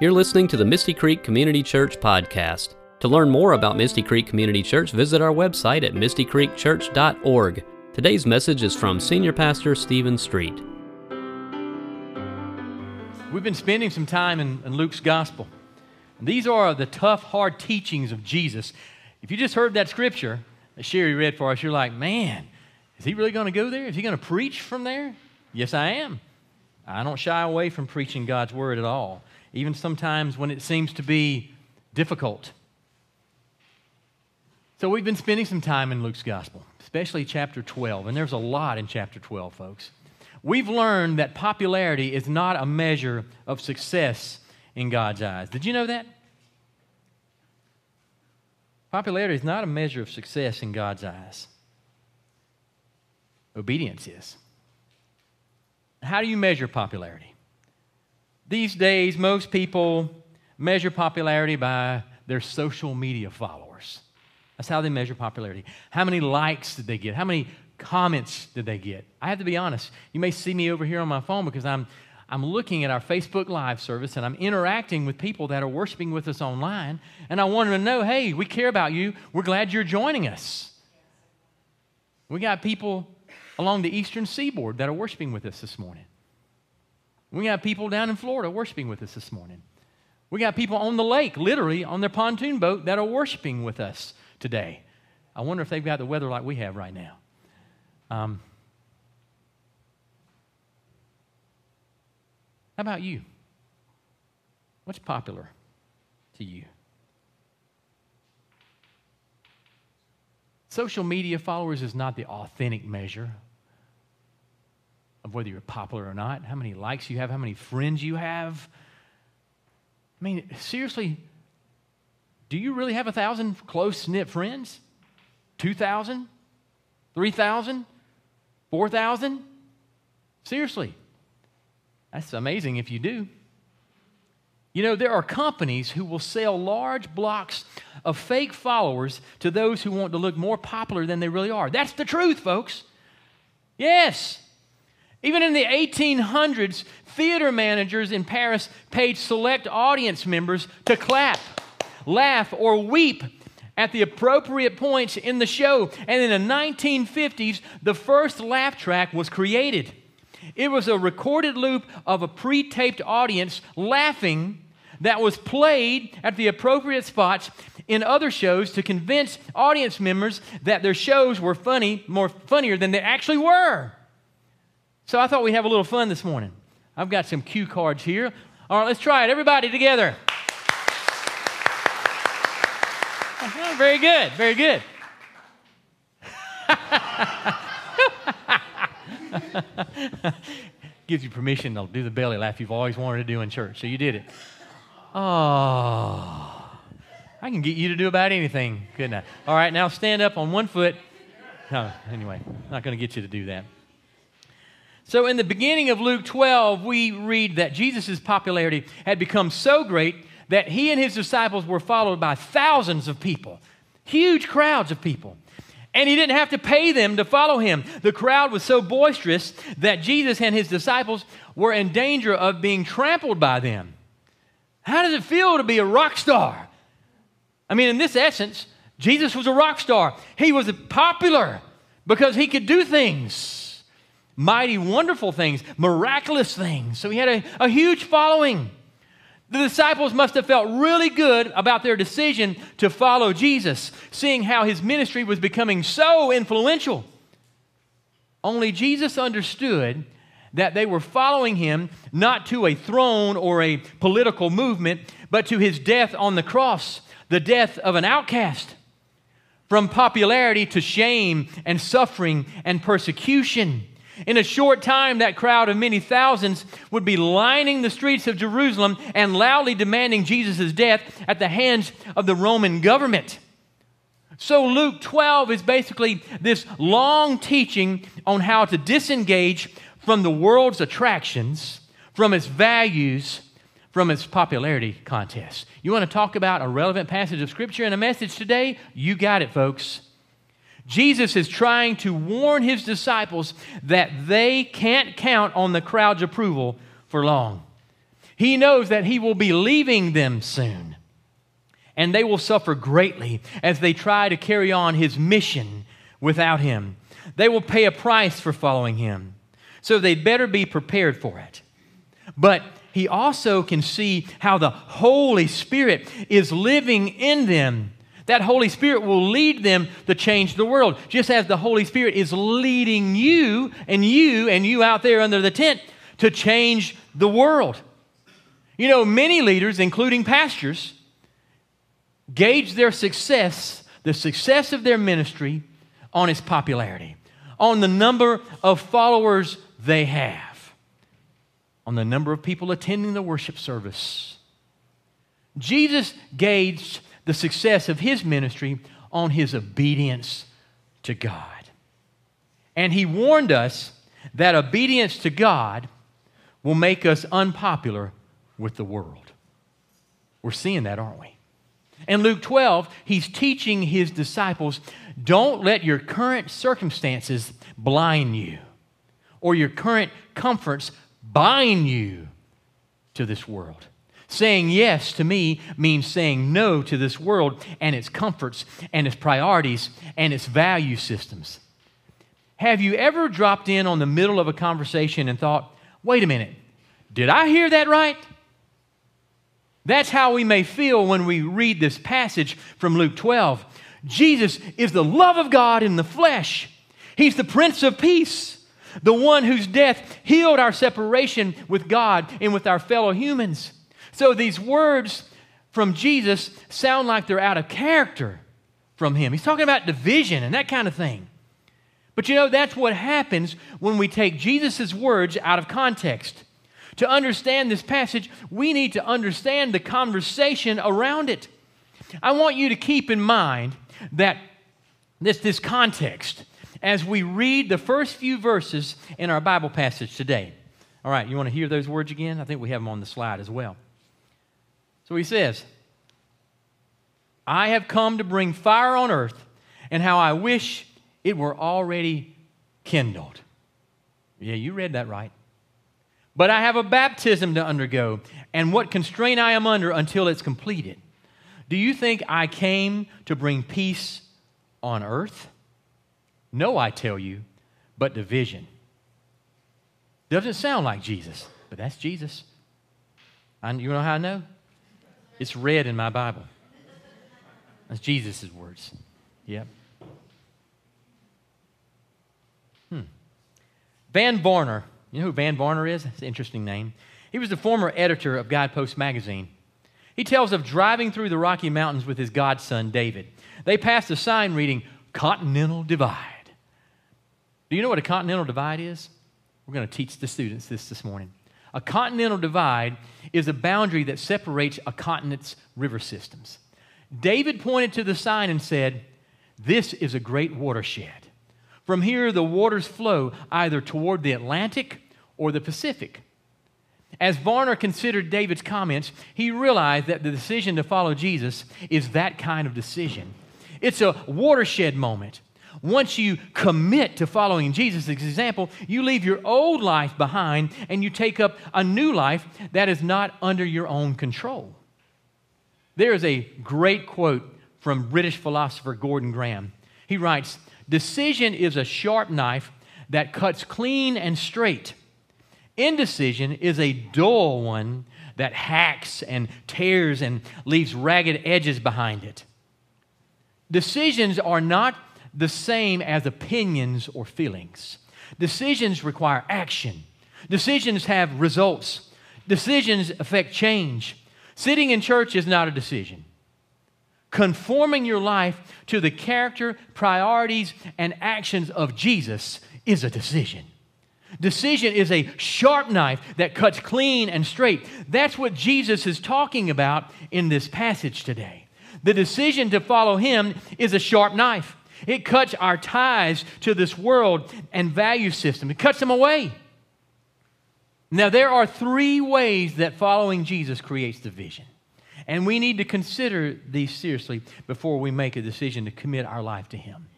You're listening to the Misty Creek Community Church podcast. To learn more about Misty Creek Community Church, visit our website at mistycreekchurch.org. Today's message is from Senior Pastor Stephen Street. We've been spending some time in, in Luke's gospel. These are the tough, hard teachings of Jesus. If you just heard that scripture that Sherry read for us, you're like, man, is he really going to go there? Is he going to preach from there? Yes, I am. I don't shy away from preaching God's word at all even sometimes when it seems to be difficult. So, we've been spending some time in Luke's gospel, especially chapter 12, and there's a lot in chapter 12, folks. We've learned that popularity is not a measure of success in God's eyes. Did you know that? Popularity is not a measure of success in God's eyes. Obedience is. How do you measure popularity? These days, most people measure popularity by their social media followers. That's how they measure popularity. How many likes did they get? How many comments did they get? I have to be honest. You may see me over here on my phone because I'm, I'm looking at our Facebook Live service and I'm interacting with people that are worshiping with us online. And I want them to know hey, we care about you. We're glad you're joining us. We got people along the eastern seaboard that are worshiping with us this morning. We got people down in Florida worshiping with us this morning. We got people on the lake, literally on their pontoon boat, that are worshiping with us today. I wonder if they've got the weather like we have right now. Um, how about you? What's popular to you? Social media followers is not the authentic measure of whether you're popular or not, how many likes you have, how many friends you have. I mean, seriously, do you really have a thousand close knit friends? 2,000? 3,000? 4,000? Seriously. That's amazing if you do. You know, there are companies who will sell large blocks of fake followers to those who want to look more popular than they really are. That's the truth, folks. Yes. Even in the 1800s, theater managers in Paris paid select audience members to clap, laugh, or weep at the appropriate points in the show. And in the 1950s, the first laugh track was created. It was a recorded loop of a pre taped audience laughing that was played at the appropriate spots in other shows to convince audience members that their shows were funny, more funnier than they actually were. So I thought we'd have a little fun this morning. I've got some cue cards here. All right, let's try it. Everybody together. Very good, very good. Gives you permission to do the belly laugh you've always wanted to do in church. So you did it. Oh, I can get you to do about anything, couldn't I? All right, now stand up on one foot. No, anyway, not going to get you to do that. So, in the beginning of Luke 12, we read that Jesus' popularity had become so great that he and his disciples were followed by thousands of people, huge crowds of people. And he didn't have to pay them to follow him. The crowd was so boisterous that Jesus and his disciples were in danger of being trampled by them. How does it feel to be a rock star? I mean, in this essence, Jesus was a rock star. He was popular because he could do things mighty, wonderful things, miraculous things. So he had a, a huge following. The disciples must have felt really good about their decision to follow Jesus, seeing how his ministry was becoming so influential. Only Jesus understood that they were following him not to a throne or a political movement, but to his death on the cross, the death of an outcast. From popularity to shame and suffering and persecution. In a short time, that crowd of many thousands would be lining the streets of Jerusalem and loudly demanding Jesus' death at the hands of the Roman government. So, Luke 12 is basically this long teaching on how to disengage from the world's attractions, from its values, from its popularity contests. You want to talk about a relevant passage of Scripture and a message today? You got it, folks. Jesus is trying to warn his disciples that they can't count on the crowd's approval for long. He knows that he will be leaving them soon, and they will suffer greatly as they try to carry on his mission without him. They will pay a price for following him, so they'd better be prepared for it. But he also can see how the Holy Spirit is living in them. That Holy Spirit will lead them to change the world, just as the Holy Spirit is leading you and you and you out there under the tent to change the world. You know, many leaders, including pastors, gauge their success, the success of their ministry, on its popularity, on the number of followers they have, on the number of people attending the worship service. Jesus gauged the success of his ministry on his obedience to God. And he warned us that obedience to God will make us unpopular with the world. We're seeing that, aren't we? In Luke 12, he's teaching his disciples don't let your current circumstances blind you or your current comforts bind you to this world. Saying yes to me means saying no to this world and its comforts and its priorities and its value systems. Have you ever dropped in on the middle of a conversation and thought, wait a minute, did I hear that right? That's how we may feel when we read this passage from Luke 12. Jesus is the love of God in the flesh. He's the Prince of Peace, the one whose death healed our separation with God and with our fellow humans. So these words from Jesus sound like they're out of character from him. He's talking about division and that kind of thing. But you know, that's what happens when we take Jesus' words out of context. To understand this passage, we need to understand the conversation around it. I want you to keep in mind that this, this context as we read the first few verses in our Bible passage today. All right, you want to hear those words again? I think we have them on the slide as well. So he says, I have come to bring fire on earth, and how I wish it were already kindled. Yeah, you read that right. But I have a baptism to undergo, and what constraint I am under until it's completed. Do you think I came to bring peace on earth? No, I tell you, but division. Doesn't sound like Jesus, but that's Jesus. I, you know how I know? It's read in my Bible. That's Jesus' words. Yep. Hmm. Van Varner you know who Van Varner is? It's an interesting name. He was the former editor of Guidepost magazine. He tells of driving through the Rocky Mountains with his godson, David. They passed a sign reading, Continental Divide. Do you know what a continental divide is? We're going to teach the students this this morning. A continental divide is a boundary that separates a continent's river systems. David pointed to the sign and said, This is a great watershed. From here, the waters flow either toward the Atlantic or the Pacific. As Varner considered David's comments, he realized that the decision to follow Jesus is that kind of decision. It's a watershed moment. Once you commit to following Jesus' example, you leave your old life behind and you take up a new life that is not under your own control. There is a great quote from British philosopher Gordon Graham. He writes Decision is a sharp knife that cuts clean and straight Indecision is a dull one that hacks and tears and leaves ragged edges behind it. Decisions are not the same as opinions or feelings. Decisions require action. Decisions have results. Decisions affect change. Sitting in church is not a decision. Conforming your life to the character, priorities, and actions of Jesus is a decision. Decision is a sharp knife that cuts clean and straight. That's what Jesus is talking about in this passage today. The decision to follow him is a sharp knife. It cuts our ties to this world and value system, it cuts them away. Now, there are three ways that following Jesus creates division. And we need to consider these seriously before we make a decision to commit our life to Him.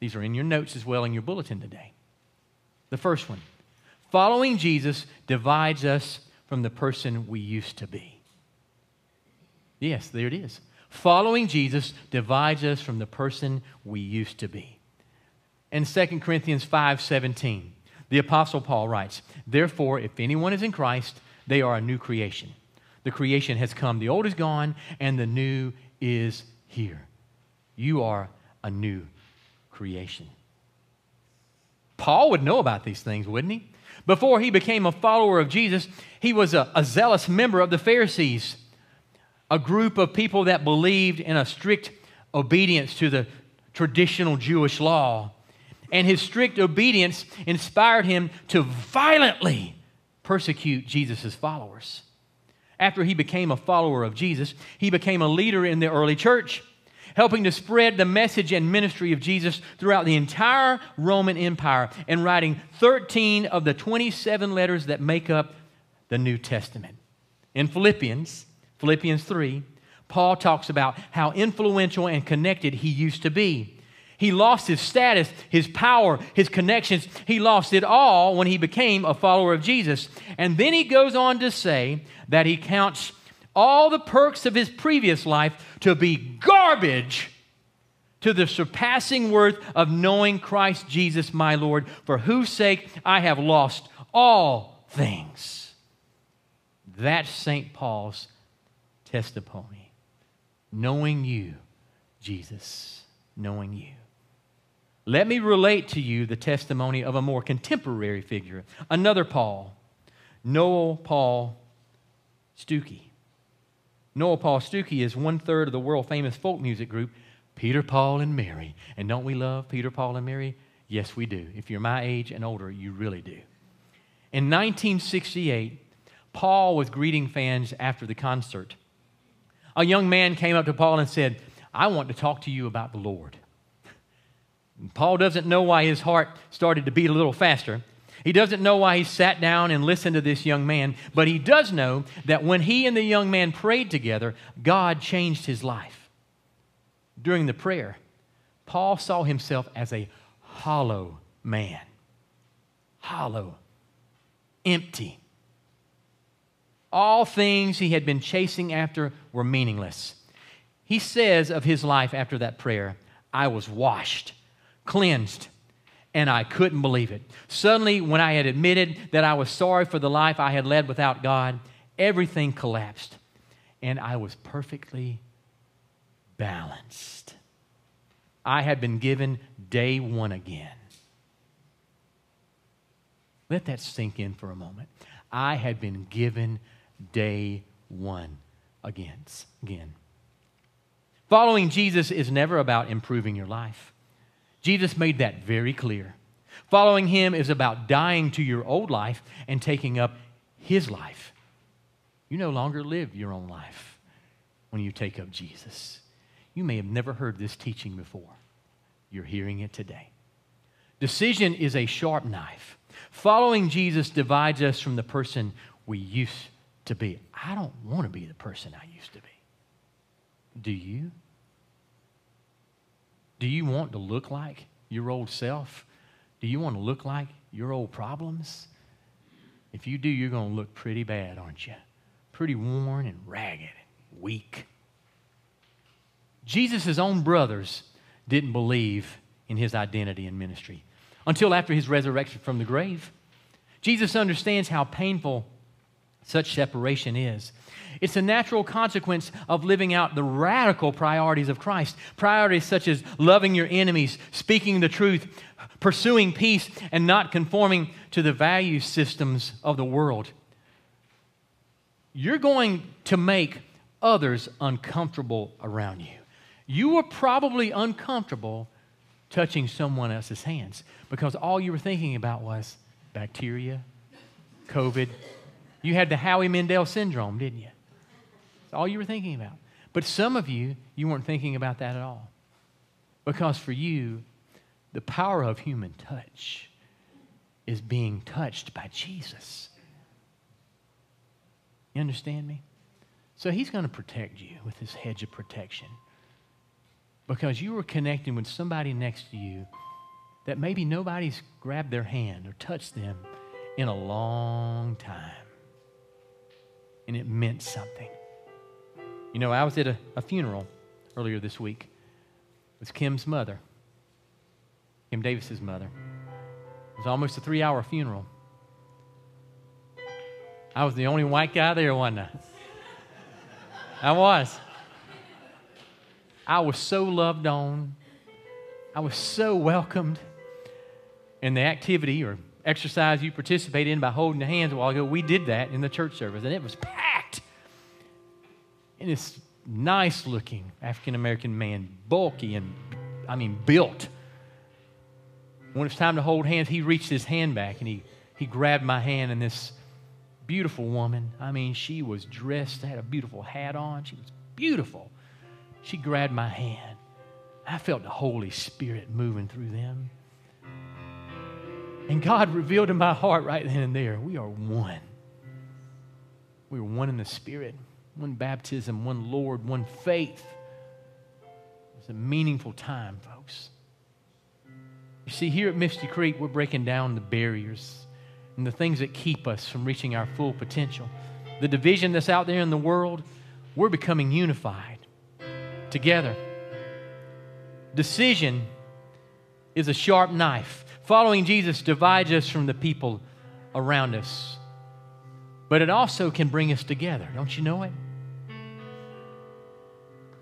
These are in your notes as well in your bulletin today. The first one following Jesus divides us from the person we used to be. Yes, there it is. Following Jesus divides us from the person we used to be. In 2 Corinthians 5:17, the apostle Paul writes, "Therefore, if anyone is in Christ, they are a new creation. The creation has come, the old is gone, and the new is here. You are a new creation." Paul would know about these things, wouldn't he? Before he became a follower of Jesus, he was a, a zealous member of the Pharisees a group of people that believed in a strict obedience to the traditional Jewish law. And his strict obedience inspired him to violently persecute Jesus' followers. After he became a follower of Jesus, he became a leader in the early church, helping to spread the message and ministry of Jesus throughout the entire Roman Empire and writing 13 of the 27 letters that make up the New Testament. In Philippians, Philippians 3, Paul talks about how influential and connected he used to be. He lost his status, his power, his connections. He lost it all when he became a follower of Jesus. And then he goes on to say that he counts all the perks of his previous life to be garbage to the surpassing worth of knowing Christ Jesus my Lord, for whose sake I have lost all things. That's St. Paul's testimony. Knowing you, Jesus, knowing you. Let me relate to you the testimony of a more contemporary figure, another Paul, Noel Paul Stookey. Noel Paul Stookey is one third of the world famous folk music group, Peter, Paul, and Mary. And don't we love Peter, Paul, and Mary? Yes, we do. If you're my age and older, you really do. In 1968, Paul was greeting fans after the concert a young man came up to Paul and said, I want to talk to you about the Lord. Paul doesn't know why his heart started to beat a little faster. He doesn't know why he sat down and listened to this young man, but he does know that when he and the young man prayed together, God changed his life. During the prayer, Paul saw himself as a hollow man. Hollow, empty, all things he had been chasing after were meaningless. He says of his life after that prayer, I was washed, cleansed, and I couldn't believe it. Suddenly, when I had admitted that I was sorry for the life I had led without God, everything collapsed, and I was perfectly balanced. I had been given day one again. Let that sink in for a moment. I had been given day one again. again. Following Jesus is never about improving your life. Jesus made that very clear. Following him is about dying to your old life and taking up his life. You no longer live your own life when you take up Jesus. You may have never heard this teaching before. You're hearing it today. Decision is a sharp knife. Following Jesus divides us from the person we used to be. I don't want to be the person I used to be. Do you? Do you want to look like your old self? Do you want to look like your old problems? If you do, you're going to look pretty bad, aren't you? Pretty worn and ragged and weak. Jesus' own brothers didn't believe in his identity and ministry until after his resurrection from the grave. Jesus understands how painful such separation is. It's a natural consequence of living out the radical priorities of Christ. Priorities such as loving your enemies, speaking the truth, pursuing peace, and not conforming to the value systems of the world. You're going to make others uncomfortable around you. You were probably uncomfortable touching someone else's hands because all you were thinking about was bacteria, COVID, you had the Howie Mandel syndrome, didn't you? That's all you were thinking about. But some of you, you weren't thinking about that at all. Because for you, the power of human touch is being touched by Jesus. You understand me? So he's going to protect you with his hedge of protection. Because you were connecting with somebody next to you that maybe nobody's grabbed their hand or touched them in a long time. And it meant something. You know, I was at a, a funeral earlier this week. It was Kim's mother, Kim Davis's mother. It was almost a three hour funeral. I was the only white guy there, wasn't I? I was. I was so loved on. I was so welcomed. And the activity or exercise you participated in by holding hands a while ago, we did that in the church service, and it was packed. And this nice looking African American man, bulky and, I mean, built. When it's time to hold hands, he reached his hand back and he, he grabbed my hand, and this beautiful woman, I mean, she was dressed, had a beautiful hat on, she was beautiful. She grabbed my hand. I felt the Holy Spirit moving through them. And God revealed in my heart right then and there we are one. We are one in the Spirit, one baptism, one Lord, one faith. It's a meaningful time, folks. You see, here at Misty Creek, we're breaking down the barriers and the things that keep us from reaching our full potential. The division that's out there in the world, we're becoming unified together. Decision is a sharp knife. Following Jesus divides us from the people around us, but it also can bring us together. Don't you know it?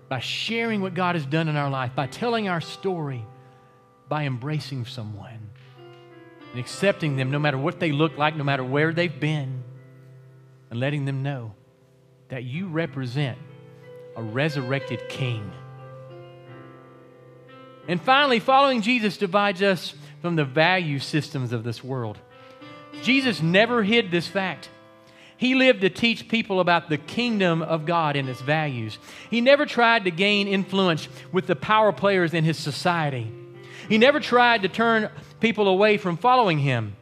By sharing what God has done in our life, by telling our story, by embracing someone and accepting them no matter what they look like, no matter where they've been, and letting them know that you represent a resurrected king. And finally, following Jesus divides us from the value systems of this world. Jesus never hid this fact. He lived to teach people about the kingdom of God and its values. He never tried to gain influence with the power players in his society. He never tried to turn people away from following him.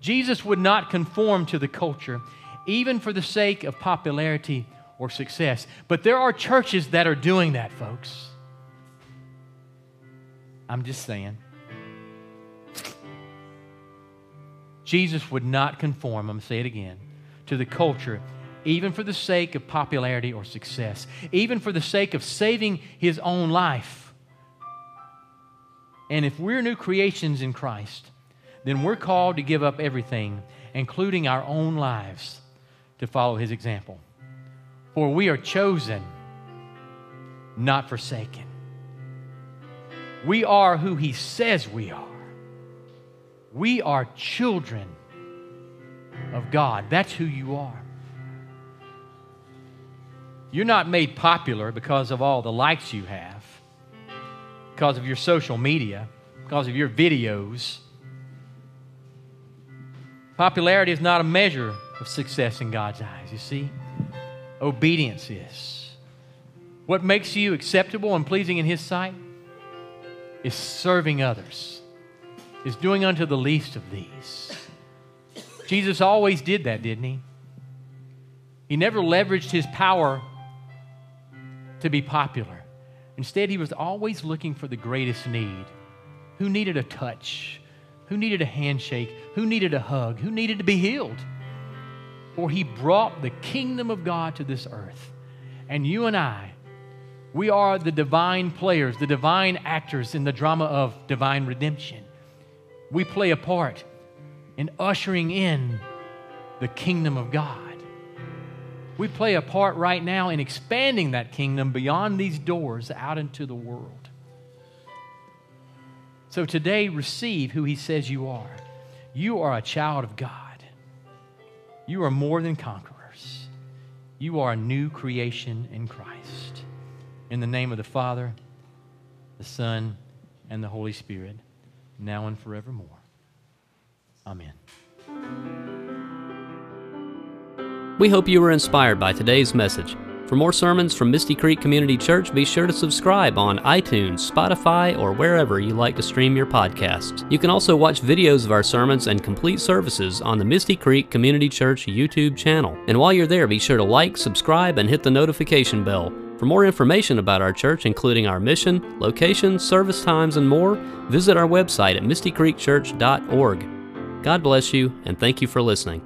Jesus would not conform to the culture, even for the sake of popularity or success. But there are churches that are doing that, folks. I'm just saying. Jesus would not conform, I'm going to say it again, to the culture, even for the sake of popularity or success, even for the sake of saving his own life. And if we're new creations in Christ, then we're called to give up everything, including our own lives, to follow his example. For we are chosen, not forsaken. We are who He says we are. We are children of God. That's who you are. You're not made popular because of all the likes you have, because of your social media, because of your videos. Popularity is not a measure of success in God's eyes, you see. Obedience is. What makes you acceptable and pleasing in His sight is serving others, is doing unto the least of these. Jesus always did that, didn't he? He never leveraged his power to be popular. Instead, he was always looking for the greatest need. Who needed a touch? Who needed a handshake? Who needed a hug? Who needed to be healed? For he brought the kingdom of God to this earth. And you and I we are the divine players, the divine actors in the drama of divine redemption. We play a part in ushering in the kingdom of God. We play a part right now in expanding that kingdom beyond these doors out into the world. So today, receive who He says you are. You are a child of God. You are more than conquerors. You are a new creation in Christ. In the name of the Father, the Son, and the Holy Spirit, now and forevermore. Amen. We hope you were inspired by today's message. For more sermons from Misty Creek Community Church, be sure to subscribe on iTunes, Spotify, or wherever you like to stream your podcasts. You can also watch videos of our sermons and complete services on the Misty Creek Community Church YouTube channel. And while you're there, be sure to like, subscribe, and hit the notification bell. For more information about our church, including our mission, location, service times, and more, visit our website at mistycreekchurch.org. God bless you, and thank you for listening.